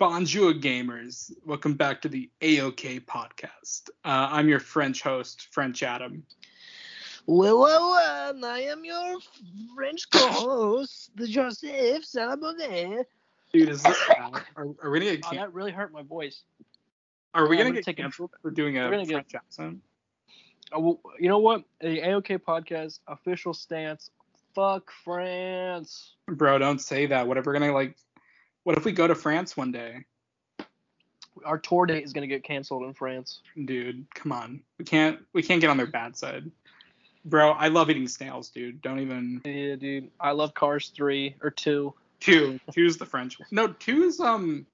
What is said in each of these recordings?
Bonjour, gamers. Welcome back to the AOK podcast. Uh, I'm your French host, French Adam. Well, well, well, and I am your French co-host, the Joseph Salabonnet. Dude, is this bad? Are, are we gonna get Oh, that really hurt my voice. Are we yeah, gonna we're get taking- canceled for doing a we're gonna get- French accent? Oh, well, you know what? The AOK podcast official stance. Fuck France. Bro, don't say that. What if we're gonna like? What if we go to France one day? Our tour date is gonna get canceled in France. Dude, come on. We can't. We can't get on their bad side. Bro, I love eating snails, dude. Don't even. Yeah, dude. I love Cars three or two. Two. Two's the French. one. No, two is um.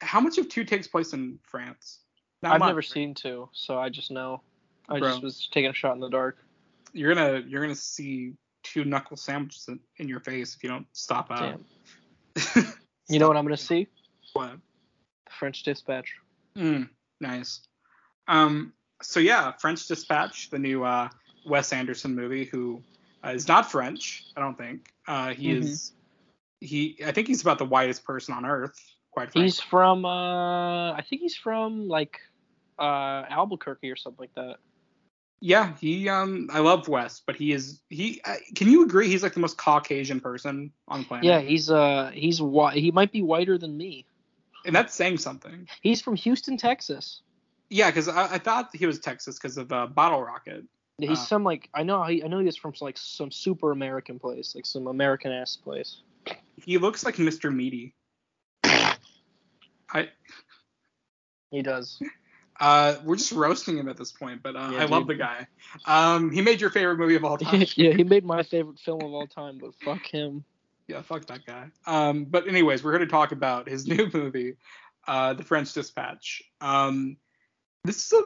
How much of two takes place in France? Not I've much, never right? seen two, so I just know. I Bro. just was taking a shot in the dark. You're gonna you're gonna see two knuckle sandwiches in, in your face if you don't stop out. Damn. You know what I'm gonna see? What? The French Dispatch. Mm, nice. Um. So yeah, French Dispatch, the new uh, Wes Anderson movie, who uh, is not French, I don't think. Uh, he Mhm. is. He. I think he's about the whitest person on earth. Quite frankly. He's from uh I think he's from like uh Albuquerque or something like that. Yeah. He. Um. I love Wes, but he is. He. Uh, can you agree? He's like the most Caucasian person on the planet. Yeah, he's uh he's whi- he might be whiter than me. And that's saying something. He's from Houston, Texas. Yeah, because I, I thought he was Texas because of uh, Bottle Rocket. He's Uh. some like I know he I know he is from like some super American place, like some American ass place. He looks like Mr. Meaty. I He does. Uh we're just roasting him at this point, but uh, Yeah, I love the guy. Um he made your favorite movie of all time. yeah, he made my favorite film of all time, but fuck him. yeah, fuck that guy. Um but anyways, we're here to talk about his new movie, uh The French Dispatch. Um this is a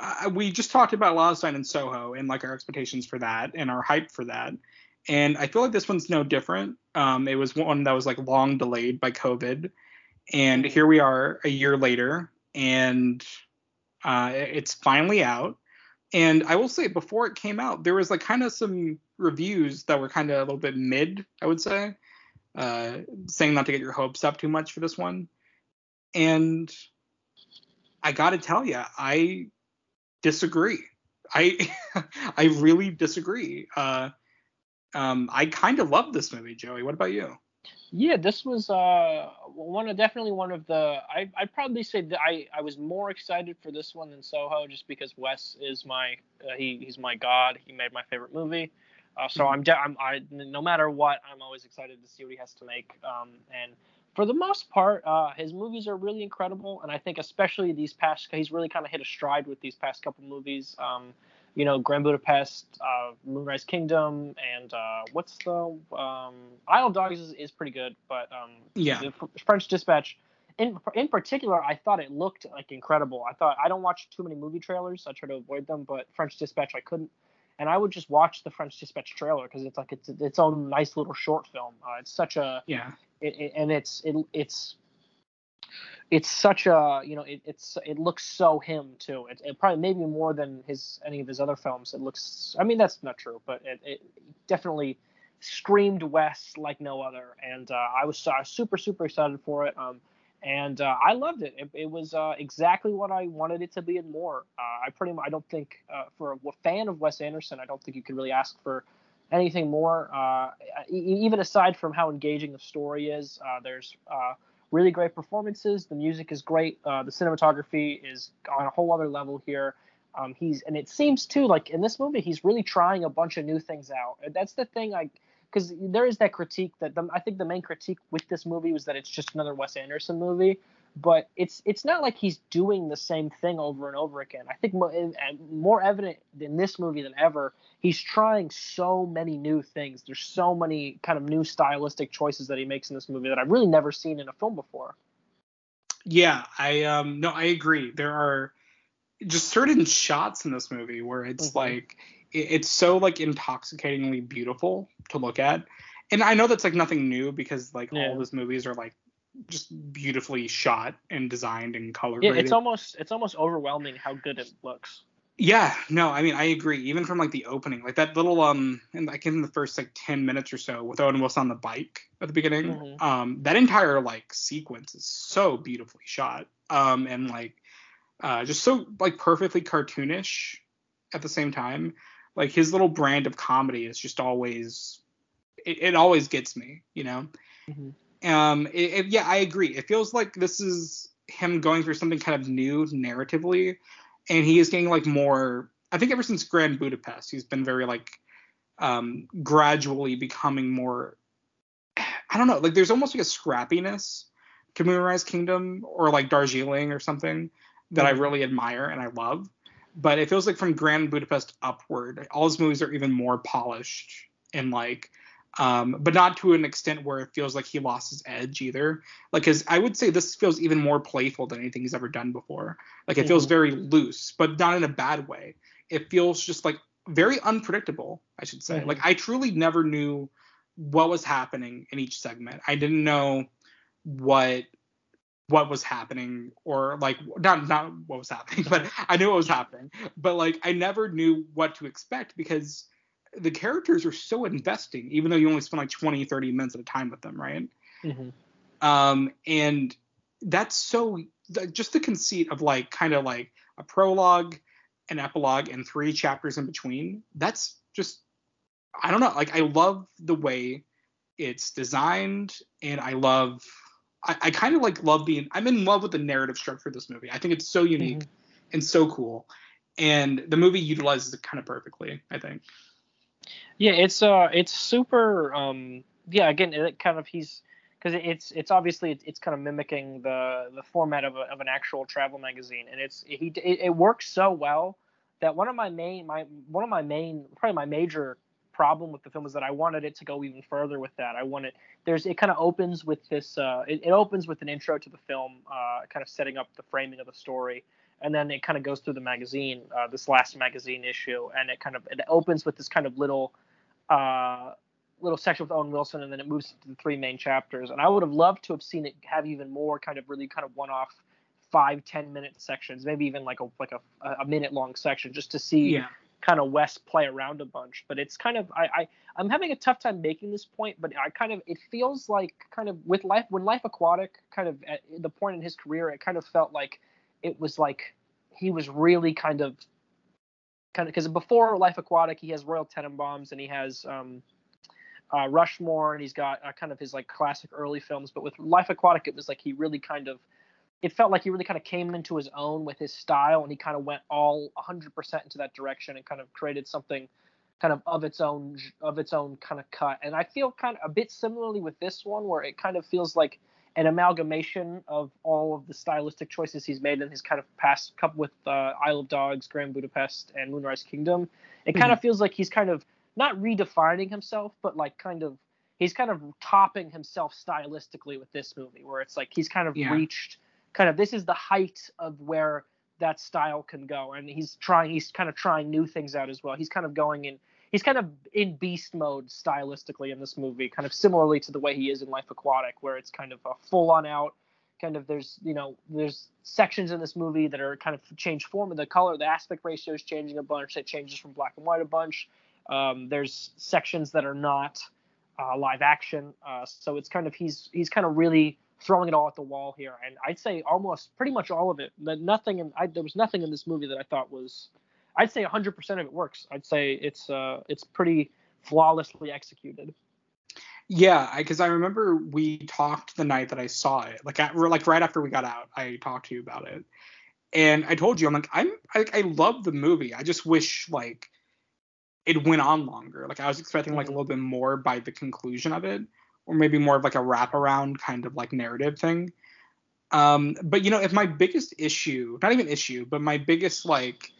uh, we just talked about Last Night in Soho and like our expectations for that and our hype for that. And I feel like this one's no different. Um, it was one that was like long delayed by COVID, and here we are a year later, and uh, it's finally out. And I will say, before it came out, there was like kind of some reviews that were kind of a little bit mid, I would say, uh, saying not to get your hopes up too much for this one. And I got to tell you, I disagree. I I really disagree. Uh, um, I kind of love this movie, Joey. What about you? Yeah, this was uh one of definitely one of the I I'd probably say that I I was more excited for this one than Soho just because Wes is my uh, he he's my god. He made my favorite movie. Uh, so I'm, de- I'm I no matter what I'm always excited to see what he has to make. Um and for the most part, uh, his movies are really incredible, and I think especially these past, he's really kind of hit a stride with these past couple movies. Um, you know, Grand Budapest, uh, Moonrise Kingdom, and uh, what's the um, Isle of Dogs is, is pretty good, but um, Yeah. the French Dispatch, in in particular, I thought it looked like incredible. I thought I don't watch too many movie trailers, I try to avoid them, but French Dispatch I couldn't, and I would just watch the French Dispatch trailer because it's like it's its own nice little short film. Uh, it's such a Yeah. it, it, and it's it, it's it's such a you know it, it's it looks so him too. It, it probably maybe more than his any of his other films it looks i mean that's not true but it, it definitely screamed Wes like no other. And uh, i was super super excited for it um and uh, i loved it. It, it was uh, exactly what i wanted it to be and more. Uh, i pretty much i don't think uh, for a fan of wes anderson i don't think you could really ask for anything more. Uh, even aside from how engaging the story is uh, there's really great performances. The music is great. Uh, the cinematography is on a whole other level here. Um, he's and it seems too like in this movie he's really trying a bunch of new things out. That's the thing I because there is that critique that the, I think the main critique with this movie was that it's just another Wes Anderson movie, but it's it's not like he's doing the same thing over and over again. I think more, more evident in this movie than ever, he's trying so many new things. There's so many kind of new stylistic choices that he makes in this movie that I've really never seen in a film before. Yeah, I um no, I agree. There are just certain shots in this movie where it's Mhm. like it's so like intoxicatingly beautiful to look at. And I know that's like nothing new because like Yeah. all of his movies are like just beautifully shot and designed and color Yeah, it's almost it's almost overwhelming how good it looks. Yeah, no, I mean I agree. Even from like the opening, like that little um, and like in the first like ten minutes or so with Owen Wilson on the bike at the beginning, Mhm. um, that entire like sequence is so beautifully shot, um, and like uh, just so like perfectly cartoonish at the same time. Like his little brand of comedy is just always, it, it always gets me, you know. Mhm. Um, it, it- yeah, I agree. It feels like this is him going through something kind of new narratively, and he is getting like more. I think ever since Grand Budapest, he's been very like um, gradually becoming more. I don't know, like there's almost like a scrappiness to Moonrise Kingdom or like Darjeeling or something that I Mhm. really admire and I love. But it feels like from Grand Budapest upward, all his movies are even more polished and like um, but not to an extent where it feels like he lost his edge either. Like, cause I would say this feels even more playful than anything he's ever done before. Like, it feels Mhm. very loose, but not in a bad way. It feels just like very unpredictable, I should say. Mhm. Like, I truly never knew what was happening in each segment. I didn't know what what was happening or like not not what was happening but i knew what was happening but like i never knew what to expect because the characters are so investing even though you only spend like 20 30 minutes at a time with them right Mhm. um and that's so just the conceit of like kind of like a prologue an epilogue and three chapters in between that's just i don't know like i love the way it's designed and i love i, I kind of like love the i'm in love with the narrative structure of this movie i think it's so unique Mhm. and so cool and the movie utilizes it kind of perfectly i think Yeah, it's uh, it's super. Um, yeah, again, it kind of he's because it's it's obviously it's, kind of mimicking the the format of, a, of an actual travel magazine, and it's he it, it works so well that one of my main my one of my main probably my major problem with the film is that I wanted it to go even further with that. I wanted there's it kind of opens with this uh, it, it opens with an intro to the film, uh, kind of setting up the framing of the story, and then it kind of goes through the magazine, uh, this last magazine issue, and it kind of it opens with this kind of little uh, little section with Owen Wilson, and then it moves to the three main chapters. And I would have loved to have seen it have even more kind of really kind of one-off five ten minute sections, maybe even like a like a a minute long section, just to see yeah kind of Wes play around a bunch. But it's kind of I, I I'm having a tough time making this point, but I kind of it feels like kind of with life when Life Aquatic kind of at the point in his career, it kind of felt like it was like he was really kind of kind of because before Life Aquatic, he has Royal Tenenbaums and he has um, uh, Rushmore and he's got uh, kind of his like classic early films. But with Life Aquatic, it was like he really kind of it felt like he really kind of came into his own with his style and he kind of went all 100% into that direction and kind of created something kind of of its own of its own kind of cut and i feel kind of a bit similarly with this one where it kind of feels like an amalgamation of all of the stylistic choices he's made in his kind of past couple with uh, Isle of Dogs, Grand Budapest, and Moonrise Kingdom. It kind of feels like he's kind of not redefining himself, but like kind of he's kind of topping himself stylistically with this movie, where it's like he's kind of Yeah. reached kind of this is the height of where that style can go, and he's trying he's kind of trying new things out as well. He's kind of going in he's kind of in beast mode stylistically in this movie, kind of similarly to the way he is in Life Aquatic, where it's kind of a full on out kind of there's you know there's sections in this movie that are kind of change form of the color the aspect ratio is changing a bunch it changes from black and white a bunch. Um, there's sections that are not uh, live action uh, so it's kind of he's he's kind of really throwing it all at the wall here and i'd say almost pretty much all of it that nothing in I, there was nothing in this movie that i thought was i'd say 100% of it works i'd say it's uh it's pretty flawlessly executed Yeah, because I, remember we talked the night that I saw it, like at, like right after we got out, I talked to you about it, and I told you I'm like I'm I, I love the movie. I just wish like it went on longer. Like I was expecting like a Mhm. little bit more by the conclusion of it, or maybe more of like a wraparound kind of like narrative thing. Um, but you know, if my biggest issue, not even issue, but my biggest like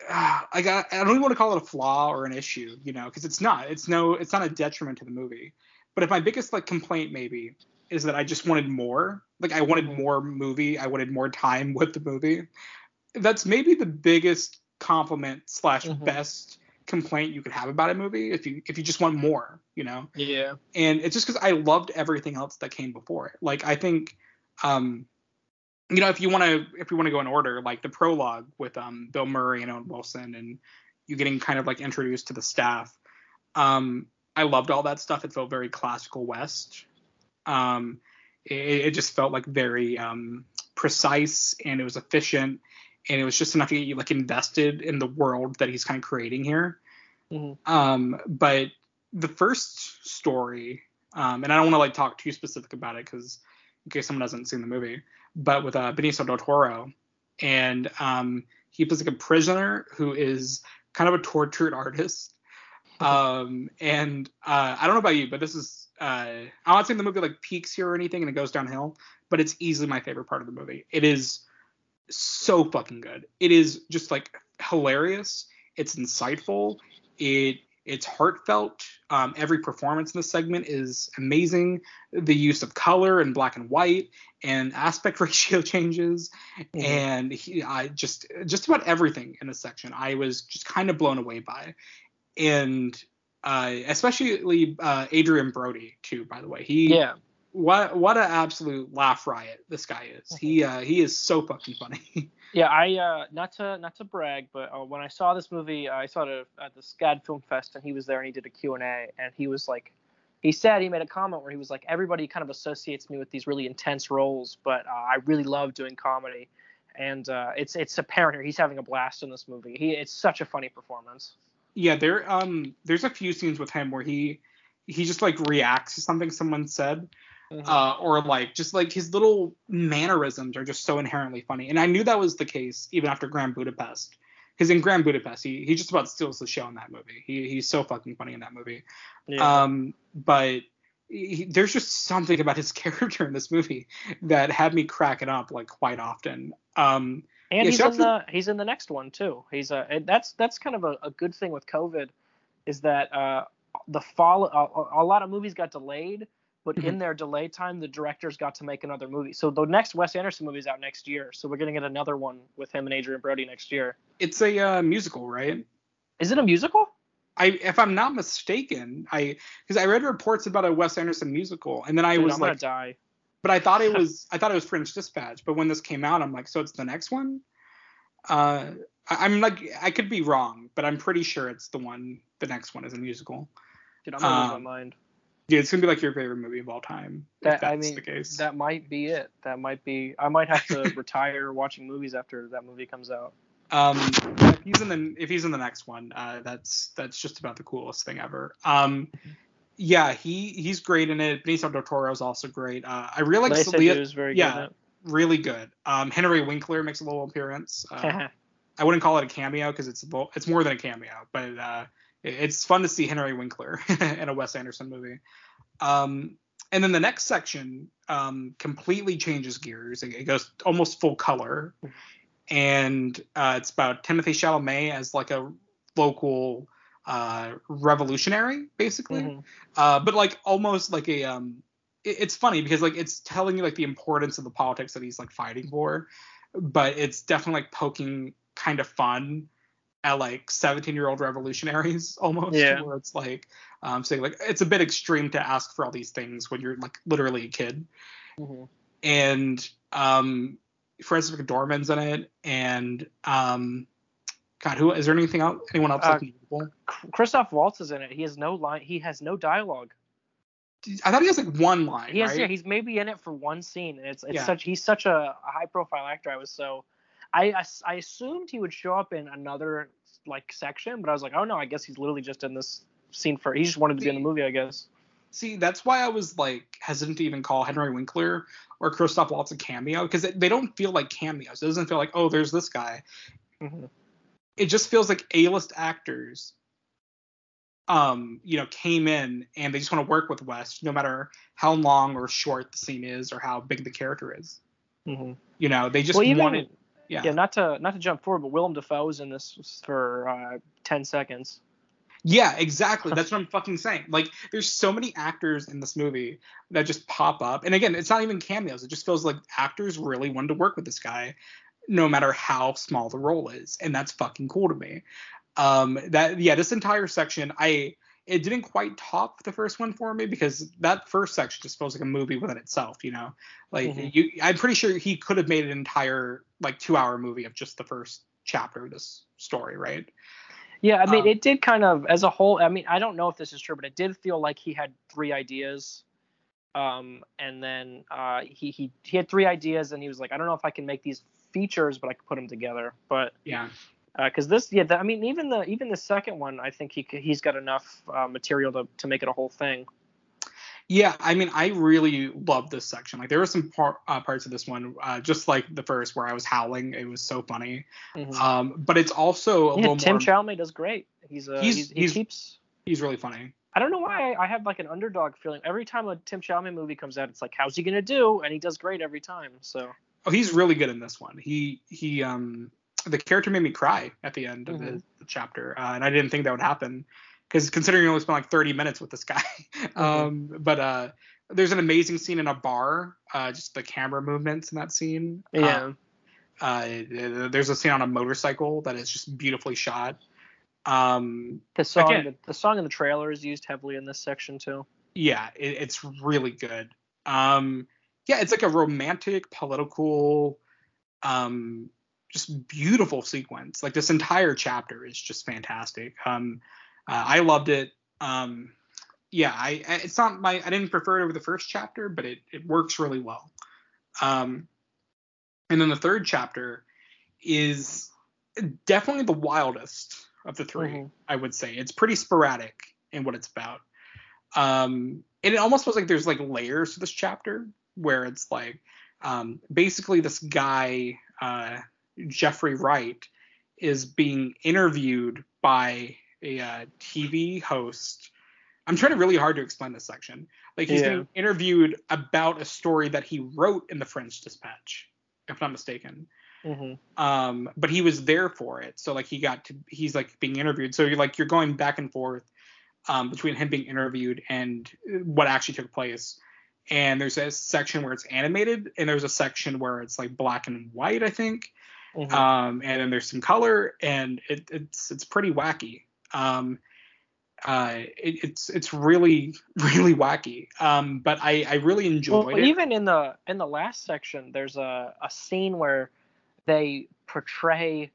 uh, got I, I don't even want to call it a flaw or an issue, you know, because it's not. It's no, it's not a detriment to the movie. But if my biggest like complaint maybe is that I just wanted more, like I wanted Mhm. more movie, I wanted more time with the movie. That's maybe the biggest compliment slash Mhm. best complaint you could have about a movie if you if you just want more, you know yeah and it's just because I loved everything else that came before it. Like I think, um, you know, if you want to, if we want to go in order, like the prologue with um, Bill Murray and Owen Wilson, and you getting kind of like introduced to the staff. Um, I loved all that stuff. It felt very classical Wes. Um, it, it just felt like very um, precise and it was efficient, and it was just enough to get you like invested in the world that he's kind of creating here. Mm-hmm. Um, but the first story, um, and I don't want to like talk too specific about it because in case someone hasn't seen the movie, but with uh, Benicio del Toro, and um, he plays like a prisoner who is kind of a tortured artist. Um, and uh, I don't know about you, but this is uh, I'm not saying the movie like peaks here or anything and it goes downhill, but it's easily my favorite part of the movie. It is so fucking good. It is just like hilarious. It's insightful. It it's heartfelt. Um, every performance in the segment is amazing. The use of color and black and white and aspect ratio changes, Mhm. and he, I just just about everything in this section I was just kind of blown away by, and uh, especially uh, Adrien Brody too. By the way, he Yeah. What what an absolute laugh riot this guy is. He uh, he is so fucking funny. Yeah, I uh, not to not to brag, but uh, when I saw this movie, I saw it at the SCAD Film Fest, and he was there, and he did a Q and A, and he was like, he said he made a comment where he was like, everybody kind of associates me with these really intense roles, but uh, I really love doing comedy, and uh, it's it's apparent here he's having a blast in this movie. He it's such a funny performance. yeah, there um there's a few scenes with him where he he just like reacts to something someone said, Mhm. uh, or like just like his little mannerisms are just so inherently funny. And I knew that was the case even after Grand Budapest, because in Grand Budapest he he just about steals the show in that movie. He he's so fucking funny in that movie. yeah. Um, but he, there's just something about his character in this movie that had me cracking up like quite often. Um, And Yeah, he's in the he's in the next one too. He's and that's that's kind of a, a good thing with COVID, is that uh the fall a, a lot of movies got delayed, but Mm-hmm. in their delay time the directors got to make another movie. So the next Wes Anderson movie is out next year. So we're gonna get another one with him and Adrien Brody next year. it's a uh, musical, right? Is it a musical? I, if I'm not mistaken, I because I read reports about a Wes Anderson musical, and then I Dude, was I'm like, die. but I thought it was I thought it was French Dispatch, but when this came out, I'm like, so it's the next one. Uh, I, I'm like, I could be wrong, but I'm pretty sure it's the one. The next one is a musical. Dude, I'm gonna lose um, my mind. Yeah, it's gonna be like your favorite movie of all time. if That that's I mean, the case. that might be it. That might be. I might have to retire watching movies after that movie comes out. Um, if he's in the if he's in the next one, uh, that's that's just about the coolest thing ever. Um, yeah, he he's great in it. Benicio del Toro is also great. Uh, I really like Celia, yeah. good. really good. Um, Henry Winkler makes a little appearance. Uh. I wouldn't call it a cameo because it's a, it's more than a cameo, but uh, it's fun to see Henry Winkler in a Wes Anderson movie. Um, and then the next section um, completely changes gears. It, it goes almost full color, and uh, it's about Timothée Chalamet as like a local uh, revolutionary, basically Mhm. uh, but like almost like a um it- it's funny because like it's telling you like the importance of the politics that he's like fighting for but it's definitely like poking kind of fun at like 17 year old revolutionaries almost Yeah. where it's like um saying like it's a bit extreme to ask for all these things when you're like literally a kid mm-hmm. and um Frances McDormand's in it and um God, who is there anything else? Anyone else? Uh, like? Christoph Waltz is in it. He has no line. He has no dialogue. I thought he has like one line, He has, right? yeah, he's maybe in it for one scene. And it's it's Yeah. such he's such a high profile actor. I was so I, I I assumed he would show up in another like section, but I was like, oh no, I guess he's literally just in this scene for. He just wanted to be in the movie, I guess. See, that's why I was like hesitant to even call Henry Winkler or Christoph Waltz a cameo because they don't feel like cameos. It doesn't feel like oh, there's this guy. Mhm. It just feels like A-list actors, um, you know, came in and they just want to work with Wes, no matter how long or short the scene is or how big the character is. Mhm. You know, they just Well, even wanted. Yeah. yeah, not to not to jump forward, but Willem Dafoe's in this for uh, ten seconds. Yeah, exactly. That's what I'm fucking saying. Like, there's so many actors in this movie that just pop up, and again, it's not even cameos. It just feels like actors really wanted to work with this guy, no matter how small the role is, and that's fucking cool to me. Um, that yeah, this entire section, I it didn't quite top the first one for me because that first section just feels like a movie within itself. You know, like Mhm. you, I'm pretty sure he could have made an entire like two hour movie of just the first chapter of this story, right? Yeah, I mean, Um, it did kind of, as a whole. I mean, I don't know if this is true, but it did feel like he had three ideas, um, and then uh, he he he had three ideas, and he was like, I don't know if I can make these features, but I could put them together. But Yeah. because this, yeah, the, I mean, even the even the second one, I think he he's got enough uh, material to to make it a whole thing. Yeah, I mean, I really love this section. Like, there were some par- uh, parts of this one, uh, just like the first, where I was howling. It was so funny. Mhm. Um, but it's also a yeah, little Tim more. Does great. He's uh, He's- he's, he he's- keeps. he's really funny. I don't know why I, have like an underdog feeling. Every time a Tim Chalamet movie comes out, it's like, how's he gonna do? And he does great every time. So Oh, he's really good in this one. He he um the character made me cry at the end of the, Mhm. the chapter, uh, and I didn't think that would happen because considering you only spent like 30 minutes with this guy. um, but uh, there's an amazing scene in a bar. Uh, just the camera movements in that scene. Yeah. Uh, there's a scene on a motorcycle that is just beautifully shot. Um, The song, Again- the, the song in the trailer is used heavily in this section too. yeah, it, it's really good. Um, yeah, it's like a romantic, political, um, just beautiful sequence. Like this entire chapter is just fantastic. Um, uh, I loved it. Um, yeah, I, I it's not my I didn't prefer it over the first chapter, but it it works really well. Um, and then the third chapter is definitely the wildest of the 3 Mhm. I would say. It's pretty sporadic in what it's about. Um, and it almost feels like there's like layers to this chapter where it's like um, basically this guy uh, Jeffrey Wright is being interviewed by a uh, TV host. I'm trying to really hard to explain this section. Like he's Yeah. being interviewed about a story that he wrote in the French Dispatch, if I'm not mistaken. Hmm um but he was there for it. So like he got to he's like being interviewed. So you're like you're going back and forth um between him being interviewed and what actually took place. And there's a section where it's animated and there's a section where it's like black and white i think. Hmm um and then there's some color and it, it's it's pretty wacky um uh it, it's it's really really wacky um but i i really enjoyed well, it even in the in the last section, there's a, a scene where they portray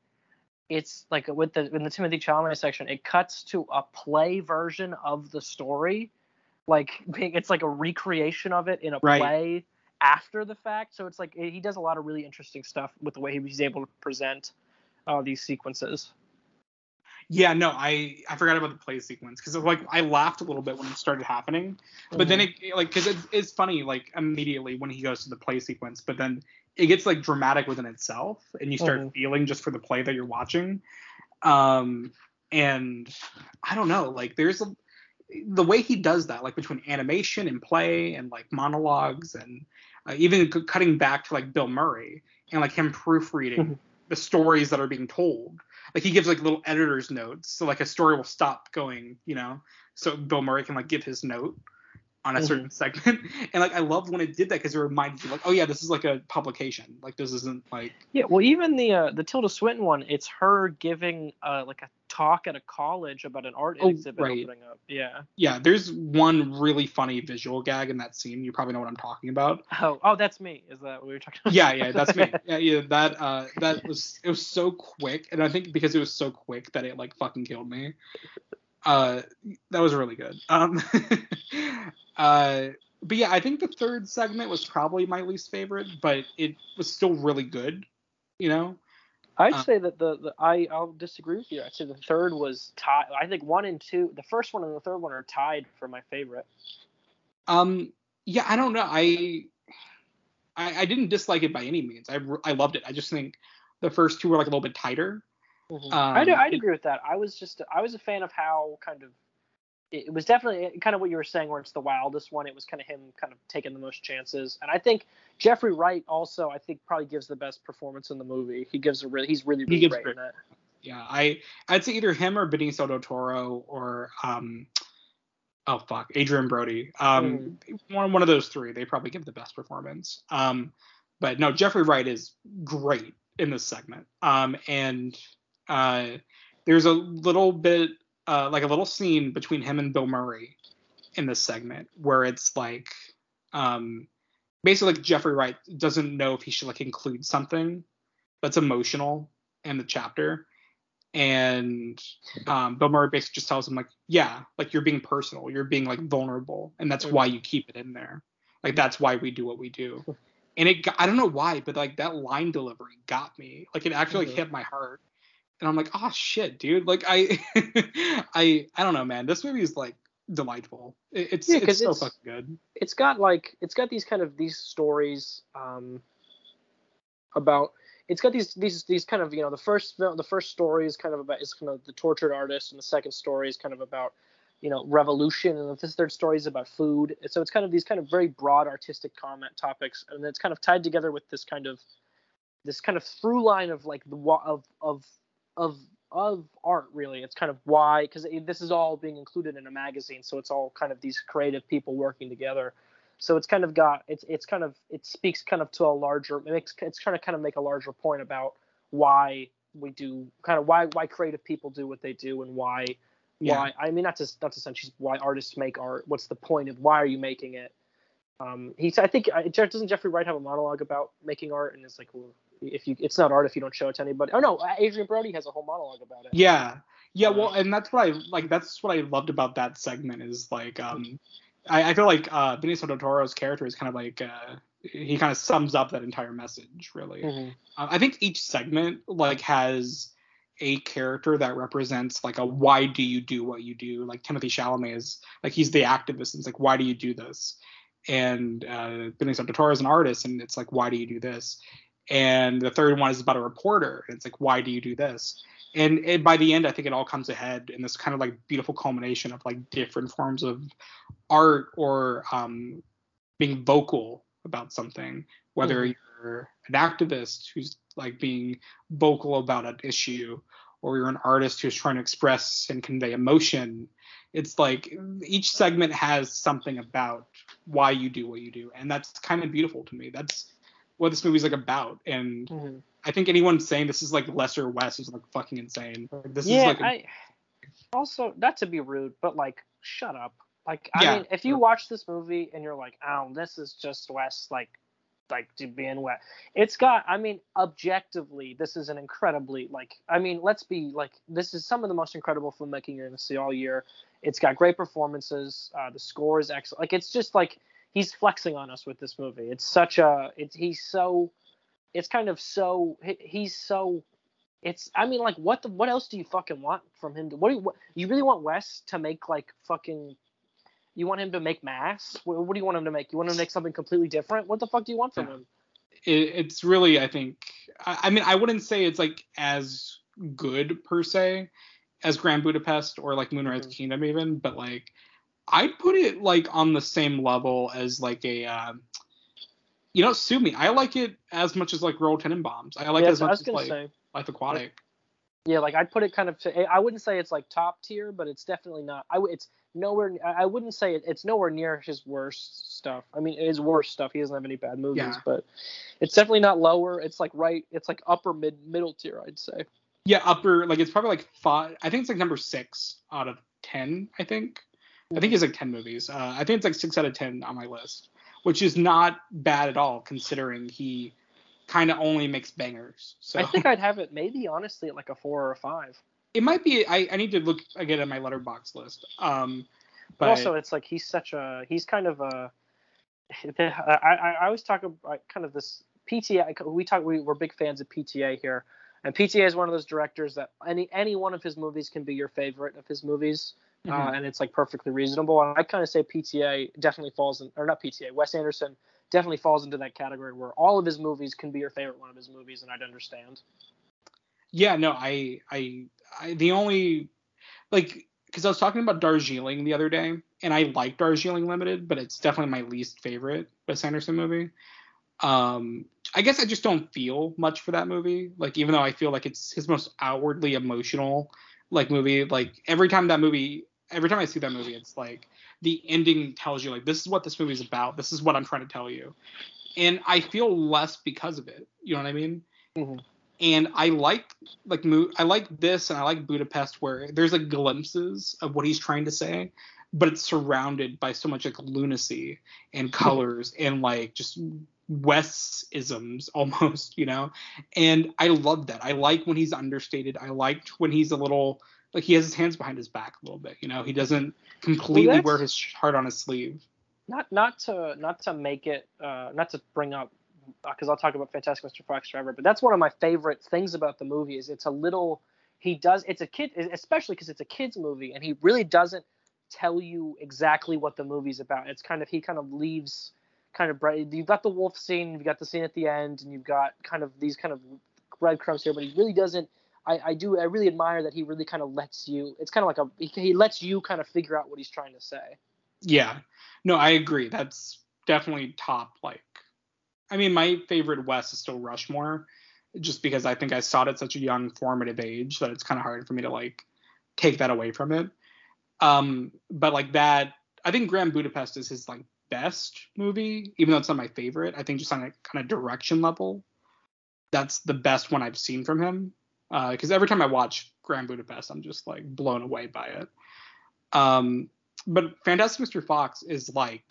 it's like with the in the Timothée Chalamet section, it cuts to a play version of the story, like it's like a recreation of it in a Right. play after the fact. So it's like he does a lot of really interesting stuff with the way he's able to present uh, these sequences. Yeah, no, I I forgot about the play sequence because like I laughed a little bit when it started happening, but then it like because it's, it's funny like immediately when he goes to the play sequence, but then it gets like dramatic within itself, and you start Mhm. feeling just for the play that you're watching. Um, and I don't know, like there's a the way he does that, like between animation and play and like monologues and uh, even c- cutting back to like Bill Murray and like him proofreading Mhm. The stories that are being told. Like he gives like little editor's notes, so like a story will stop going, you know, so Bill Murray can like give his note on a Mhm. certain segment. And like I loved when it did that because it reminded you like, oh yeah, this is like a publication. Like this isn't like Yeah, well, even the uh, the Tilda Swinton one, it's her giving uh, like a talk at a college about an art Oh, exhibit right. opening up. Yeah. yeah. There's one really funny visual gag in that scene. You probably know what I'm talking about. Oh, oh, that's me. Is that what we were talking about? yeah, yeah, that's me. Yeah, yeah, that uh that was it was so quick and I think because it was so quick that it like fucking killed me. Uh that was really good. Um uh but yeah, I think the third segment was probably my least favorite, but it was still really good, you know? I'd Uh, say that the, the I I'll disagree with you. I'd say the third was tied. I think one and two, the first one and the third one are tied for my favorite. Um yeah, I don't know. I I, I didn't dislike it by any means. I I loved it. I just think the first two were like a little bit tighter. I do, Um, I'd it- agree with that. I was just I was a fan of how kind of it, it was definitely kind of what you were saying, where it's the wildest one. It was kind of him kind of taking the most chances, and I think Jeffrey Wright also I think probably gives the best performance in the movie. He gives a really he's really really gives great great- in that. Yeah, I I'd say either him or Benicio del Toro or um oh fuck Adrien Brody. Um one one of those three. They probably give the best performance. Um but no, Jeffrey Wright is great in this segment. Um and uh there's a little bit uh, like a little scene between him and Bill Murray in this segment where it's like um basically like Jeffrey Wright doesn't know if he should like include something that's emotional in the chapter. And um, Bill Murray basically just tells him like, yeah, like you're being personal, you're being like vulnerable, and that's why you keep it in there. Like that's why we do what we do. And it, got, I don't know why, but like that line delivery got me. Like it actually like, hit my heart, and I'm like, oh shit, dude. Like I, I, I don't know, man. This movie is like delightful. It, it's yeah, it's so it's, fucking good. It's got like it's got these kind of these stories um about it's got these these these kind of you know the first the first story is kind of about is kind of the tortured artist and the second story is kind of about you know revolution and the third story is about food so it's kind of these kind of very broad artistic comment topics and it's kind of tied together with this kind of this kind of through line of like the of of of of art really it's kind of why because this is all being included in a magazine so it's all kind of these creative people working together so it's kind of got it's it's kind of it speaks kind of to a larger it makes it's trying to kind of make a larger point about why we do kind of why why creative people do what they do and why yeah. why I mean not to not to sense why artists make art. What's the point of why are you making it? Um, he's I think doesn't Jeffrey Wright have a monologue about making art and it's like well, if you it's not art if you don't show it to anybody. Oh no, Adrien Brody has a whole monologue about it. Yeah. Yeah, well, and that's what I like. That's what I loved about that segment is like, um, I, I feel like uh, Benicio del Toro's character is kind of like uh, he kind of sums up that entire message really. Mm-hmm. Uh, I think each segment like has a character that represents like a why do you do what you do. Like Timothée Chalamet is like he's the activist and it's like why do you do this? And uh, del Toro is an artist and it's like why do you do this? And the third one is about a reporter and it's like why do you do this? and it, by the end i think it all comes ahead in this kind of like beautiful culmination of like different forms of art or um, being vocal about something whether mm. you're an activist who's like being vocal about an issue or you're an artist who's trying to express and convey emotion it's like each segment has something about why you do what you do and that's kind of beautiful to me that's what this movie's like about and mm-hmm. I think anyone saying this is like lesser Wes is like fucking insane. Like, this yeah, is like a... I also not to be rude, but like shut up. Like I yeah. mean, if you watch this movie and you're like, oh, this is just Wes, like like to be in Wes. It's got, I mean, objectively, this is an incredibly like, I mean, let's be like, this is some of the most incredible filmmaking you're gonna see all year. It's got great performances. Uh, the score is excellent. Like, it's just like he's flexing on us with this movie. It's such a, it's he's so it's kind of so he's so it's I mean like what the what else do you fucking want from him? To, what do you what, you really want Wes to make like fucking you want him to make mass? What, what, do you want him to make? You want him to make something completely different? What the fuck do you want from him? It, it's really I think I, I mean I wouldn't say it's like as good per se as Grand Budapest or like Moonrise mm-hmm. Kingdom even, but like I'd put it like on the same level as like a uh, you know, sue me. I like it as much as like Royal Tenenbaums. I like yeah, it as much as like say. Life Aquatic. Yeah, like I'd put it kind of. To, I wouldn't say it's like top tier, but it's definitely not. I it's nowhere. I wouldn't say it, it's nowhere near his worst stuff. I mean, his worst stuff. He doesn't have any bad movies, yeah. but it's definitely not lower. It's like right. It's like upper mid middle tier, I'd say. Yeah, upper. Like it's probably like five. I think it's like number six out of ten. I think. I think it's like ten movies. Uh, I think it's like six out of ten on my list which is not bad at all considering he kind of only makes bangers. So I think I'd have it maybe honestly at like a four or a five. It might be. I, I need to look again at my Letterboxd list. Um, but also it's like he's such a he's kind of a. I, I, I always talk about kind of this PTA. We talk. We, we're big fans of PTA here, and PTA is one of those directors that any any one of his movies can be your favorite of his movies. Uh, mm-hmm. uh, and it's like perfectly reasonable. And I kind of say PTA definitely falls in, or not PTA, Wes Anderson definitely falls into that category where all of his movies can be your favorite one of his movies, and I'd understand. Yeah, no, I, I, I the only, like, because I was talking about Darjeeling the other day, and I like Darjeeling Limited, but it's definitely my least favorite Wes Anderson movie. Um, I guess I just don't feel much for that movie. Like, even though I feel like it's his most outwardly emotional like movie, like every time that movie every time I see that movie, it's like the ending tells you like this is what this movie is about. This is what I'm trying to tell you, and I feel less because of it. You know what I mean? Mm-hmm. and I like like mo- I like this and I like Budapest where there's like glimpses of what he's trying to say, but it's surrounded by so much like lunacy and colors and like just Wes isms almost, you know. And I love that. I like when he's understated. I liked when he's a little like he has his hands behind his back a little bit, you know. He doesn't completely Well, wear his heart on his sleeve. not not to not to make it uh, not to bring up because I'll talk about Fantastic Mr. Fox forever, but that's one of my favorite things about the movie is it's a little he does it's a kid especially because it's a kids movie and he really doesn't tell you exactly what the movie's about. It's kind of he kind of leaves kind of bright. You've got the wolf scene, you've got the scene at the end, and you've got kind of these kind of breadcrumbs here, but he really doesn't. I, I do I really admire that he really kind of lets you. It's kind of like a he, he lets you kind of figure out what he's trying to say. Yeah. No, I agree. That's definitely top like I mean my favorite Wes is still Rushmore just because I think I saw it at such a young formative age that it's kind of hard for me to like take that away from it. Um but like that I think Grand Budapest is his like best movie even though it's not my favorite. I think just on a kind of direction level that's the best one I've seen from him because every time I watch Grand Budapest I'm just like blown away by it. Um but Fantastic Mr. Fox is like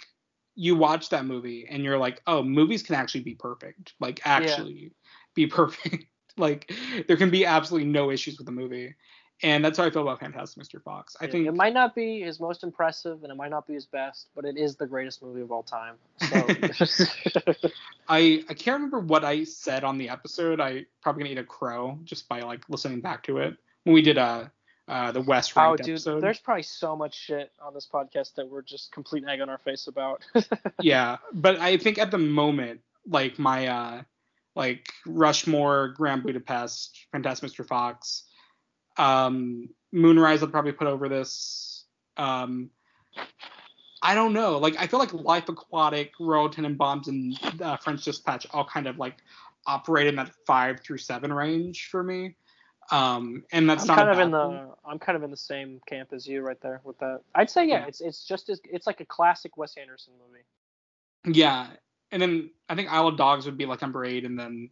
you watch that movie and you're like, oh, movies can actually be perfect. Like actually be perfect. like there can be absolutely no issues with the movie. And that's how I feel about Fantastic Mr. Fox. I think it might not be his most impressive and it might not be his best, but it is the greatest movie of all time. So I I can't remember what I said on the episode. I probably gonna eat a crow just by like listening back to it when we did uh uh the Wes Oh, dude, episode. there's probably so much shit on this podcast that we're just complete egg on our face about. yeah, but I think at the moment, like my uh like Rushmore, Grand Budapest, Fantastic Mr. Fox, um, Moonrise I'd probably put over this. Um, I don't know. Like I feel like Life Aquatic, Royal Tenenbaums, and uh, French Dispatch all kind of like operate in that five through seven range for me. Um, and that's I'm not kind of in the thing. I'm kind of in the same camp as you right there with that. I'd say yeah, Yeah. it's it's just as it's like a classic Wes Anderson movie. Yeah, and then I think Isle of Dogs would be like number eight, and then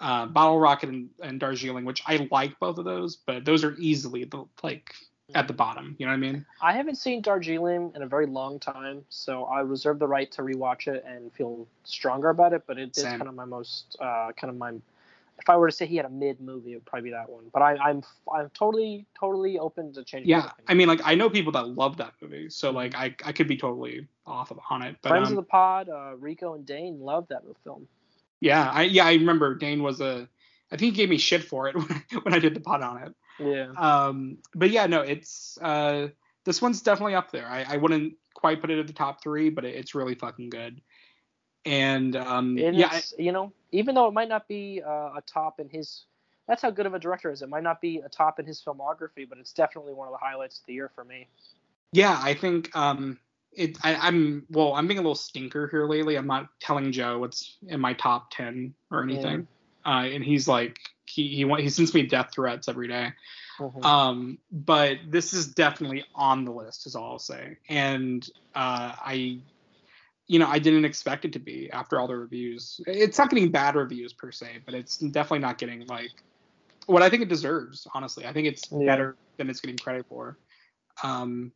uh, Bottle Rocket and, and Darjeeling, which I like both of those, but those are easily the like at the bottom. You know what I mean? I haven't seen Darjeeling in a very long time, so I reserve the right to rewatch it and feel stronger about it. But it is Same. kind of my most uh, kind of my. If I were to say he had a mid movie, it would probably be that one. But I, I'm I'm totally totally open to changing. Yeah. I mean, like I know people that love that movie, so like I I could be totally off of, on it, but Friends um, of the Pod, uh, Rico and Dane love that film. Yeah, I yeah I remember Dane was a I think he gave me shit for it when I, when I did the pod on it. Yeah. Um, but yeah, no, it's uh, this one's definitely up there. I, I wouldn't quite put it at the top three, but it, it's really fucking good. And um, And yeah, it's, you know, even though it might not be uh, a top in his, that's how good of a director is. It might not be a top in his filmography, but it's definitely one of the highlights of the year for me. yeah, I think um, it. I, I'm well, I'm being a little stinker here lately. I'm not telling Joe what's in my top ten or anything. Uh, and he's like, he he he sends me death threats every day. Mhm. Um, but this is definitely on the list, is all I'll say. And uh, I, you know, I didn't expect it to be after all the reviews. It's not getting bad reviews per se, but it's definitely not getting like what I think it deserves. Honestly, I think it's Yeah. better than it's getting credit for. Um,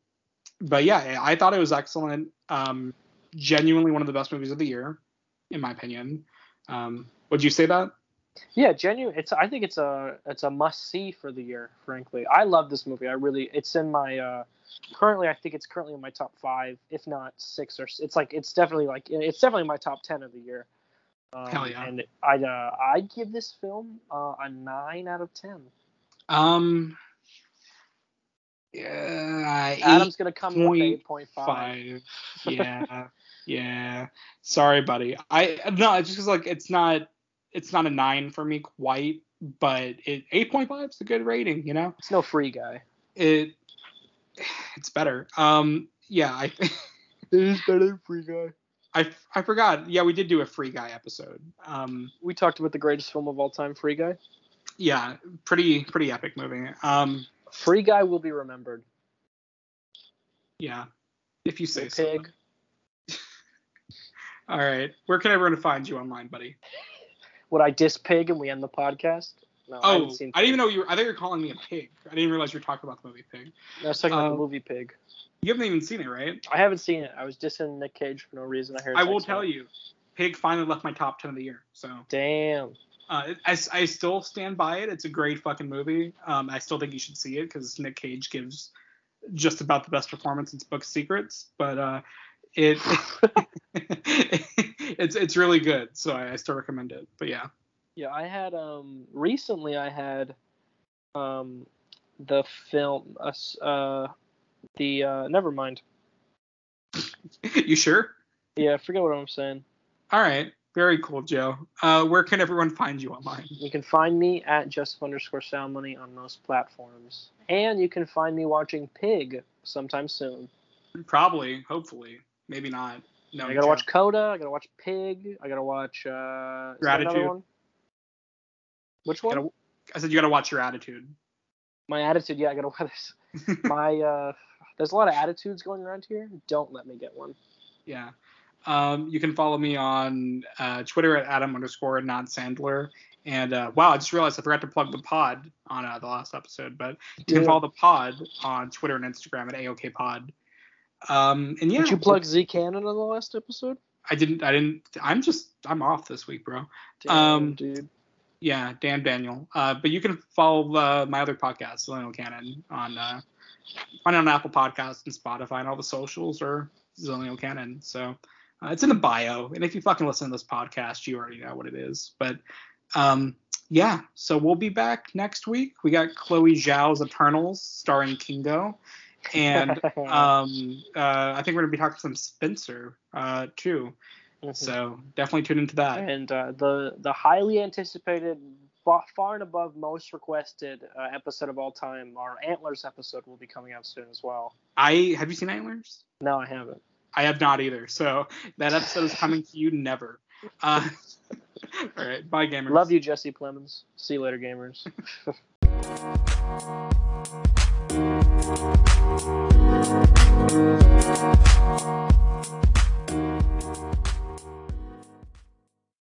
but yeah, I thought it was excellent. Um, genuinely one of the best movies of the year, in my opinion. Um, would you say that? Yeah, genuine. It's I think it's a it's a must see for the year. Frankly, I love this movie. I really. It's in my uh, currently. I think it's currently in my top five, if not six or. It's like it's definitely like it's definitely my top ten of the year. Um, Hell yeah. And I'd uh, I'd give this film uh, a nine out of ten. Um, yeah, Adam's gonna come with eight point five. five. Yeah, yeah. Sorry, buddy. I no, it's just 'cause, like it's not it's not a nine for me quite, but it eight point five is a good rating. You know, It's no free guy. it it's better. Um, yeah, I It is better than free guy. I I forgot. Yeah, we did do a free guy episode. Um, We talked about the greatest film of all time, Free Guy. yeah, pretty pretty epic movie. Um, Free Guy will be remembered. yeah, if you say so. pig. All right, where can everyone find you online, buddy? Would I diss Pig and we end the podcast? No, I Oh, haven't I, didn't even know you. Were, I thought you were calling me a pig. I didn't realize you were talking about the movie Pig. I was talking about um, the movie Pig. You haven't even seen it, right? I haven't seen it. I was dissing Nick Cage for no reason. I heard. I will tell you, Pig finally left my top ten of the year. So Damn. Uh, I, I still stand by it. It's a great fucking movie. Um, I still think you should see it because Nick Cage gives just about the best performance in Book Secrets. But uh, it it's it's really good. So I, I still recommend it. But yeah, Yeah, I had um recently I had um the film uh, uh the uh never mind. you sure? Yeah, I forget what I'm saying. All right. Very cool, Joe. Uh, where can everyone find you online? You can find me at Joseph underscore salomone on most platforms. And you can find me watching Pig sometime soon. Probably, hopefully, maybe not. No, I gotta watch Coda, I gotta watch Pig, I gotta watch uh Gratitude. one? Which one? Gotta- I said you got to watch your attitude. My attitude, yeah, I gotta watch this. My uh there's a lot of attitudes going around here. Don't let me get one. Yeah. Um, you can follow me on uh, Twitter at Adam underscore not Sandler. And uh, wow, I just realized I forgot to plug the pod on uh, the last episode, but you can follow the pod on Twitter and Instagram at AOK Pod. Um, and yeah, Did you plug Z Canon on the last episode? I didn't. I didn't. I'm just. I'm off this week, bro. Damn, Um, dude. Yeah, Dan Daniel. Uh, but you can follow uh, my other podcast, Zillennial Canon, on uh, find it on Apple Podcasts and Spotify and all the socials or Zillennial Canon. So uh, it's in the bio. And if you fucking listen to this podcast, you already know what it is. But um, yeah, so we'll be back next week. We got Chloe Zhao's Eternals starring Kingo. And um, uh, I think we're gonna be talking to some Spencer uh, too. Mhm. So definitely tune into that. and uh, the the highly anticipated, far and above most requested uh, episode of all time, our Antlers episode, will be coming out soon as well. I have you seen Antlers? No, I haven't. I have not either. So that episode is coming to you never. Uh, all right, bye gamers. Love you, Jesse Plemons. See you later, gamers.